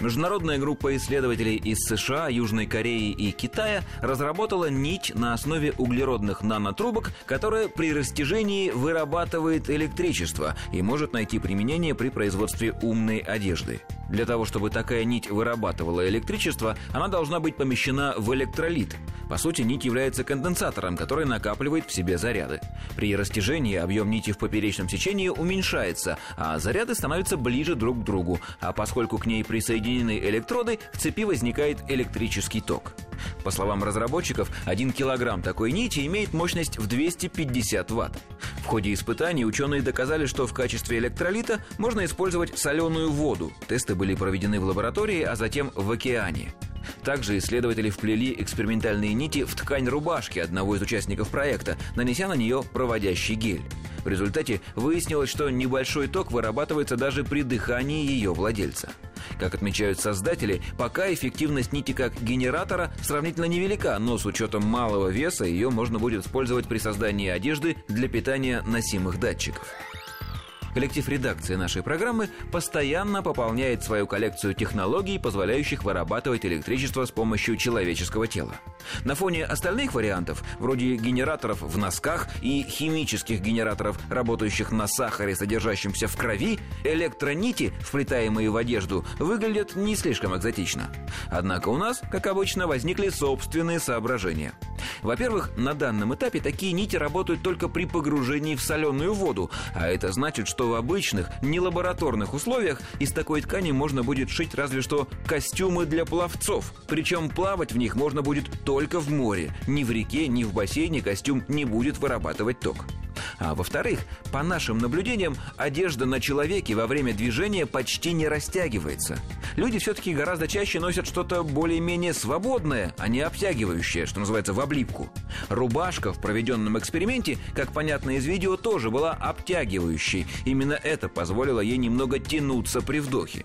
Международная группа исследователей из США, Южной Кореи и Китая разработала нить на основе углеродных нанотрубок, которая при растяжении вырабатывает электричество и может найти применение при производстве умной одежды. Для того, чтобы такая нить вырабатывала электричество, она должна быть помещена в электролит. По сути, нить является конденсатором, который накапливает в себе заряды. При растяжении объем нити в поперечном сечении уменьшается, а заряды становятся ближе друг к другу, а поскольку к ней присоединены электроды, в цепи возникает электрический ток. По словам разработчиков, 1 килограмм такой нити имеет мощность в 250 ватт. В ходе испытаний ученые доказали, что в качестве электролита можно использовать соленую воду. Тесты были проведены в лаборатории, а затем в океане. Также исследователи вплели экспериментальные нити в ткань рубашки одного из участников проекта, нанеся на нее проводящий гель. В результате выяснилось, что небольшой ток вырабатывается даже при дыхании ее владельца. Как отмечают создатели, пока эффективность нити как генератора сравнительно невелика, но с учетом малого веса ее можно будет использовать при создании одежды для питания носимых датчиков. Коллектив редакции нашей программы постоянно пополняет свою коллекцию технологий, позволяющих вырабатывать электричество с помощью человеческого тела. На фоне остальных вариантов, вроде генераторов в носках и химических генераторов, работающих на сахаре, содержащемся в крови, электронити, вплетаемые в одежду, выглядят не слишком экзотично. Однако у нас, как обычно, возникли собственные соображения – во-первых, на данном этапе такие нити работают только при погружении в соленую воду, а это значит, что в обычных, не лабораторных условиях из такой ткани можно будет шить разве что костюмы для пловцов. Причем плавать в них можно будет только в море. Ни в реке, ни в бассейне костюм не будет вырабатывать ток. А во-вторых, по нашим наблюдениям, одежда на человеке во время движения почти не растягивается. Люди все-таки гораздо чаще носят что-то более-менее свободное, а не обтягивающее, что называется, в облипку. Рубашка в проведенном эксперименте, как понятно из видео, тоже была обтягивающей. Именно это позволило ей немного тянуться при вдохе.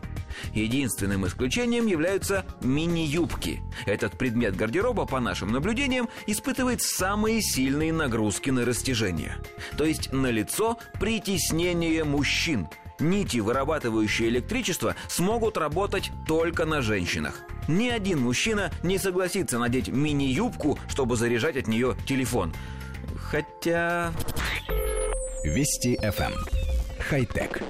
Единственным исключением являются мини-юбки. Этот предмет гардероба, по нашим наблюдениям, испытывает самые сильные нагрузки на растяжение. То есть на лицо притеснение мужчин. Нити, вырабатывающие электричество, смогут работать только на женщинах. Ни один мужчина не согласится надеть мини-юбку, чтобы заряжать от нее телефон. Хотя... Вести FM. Эм. Хай-тек.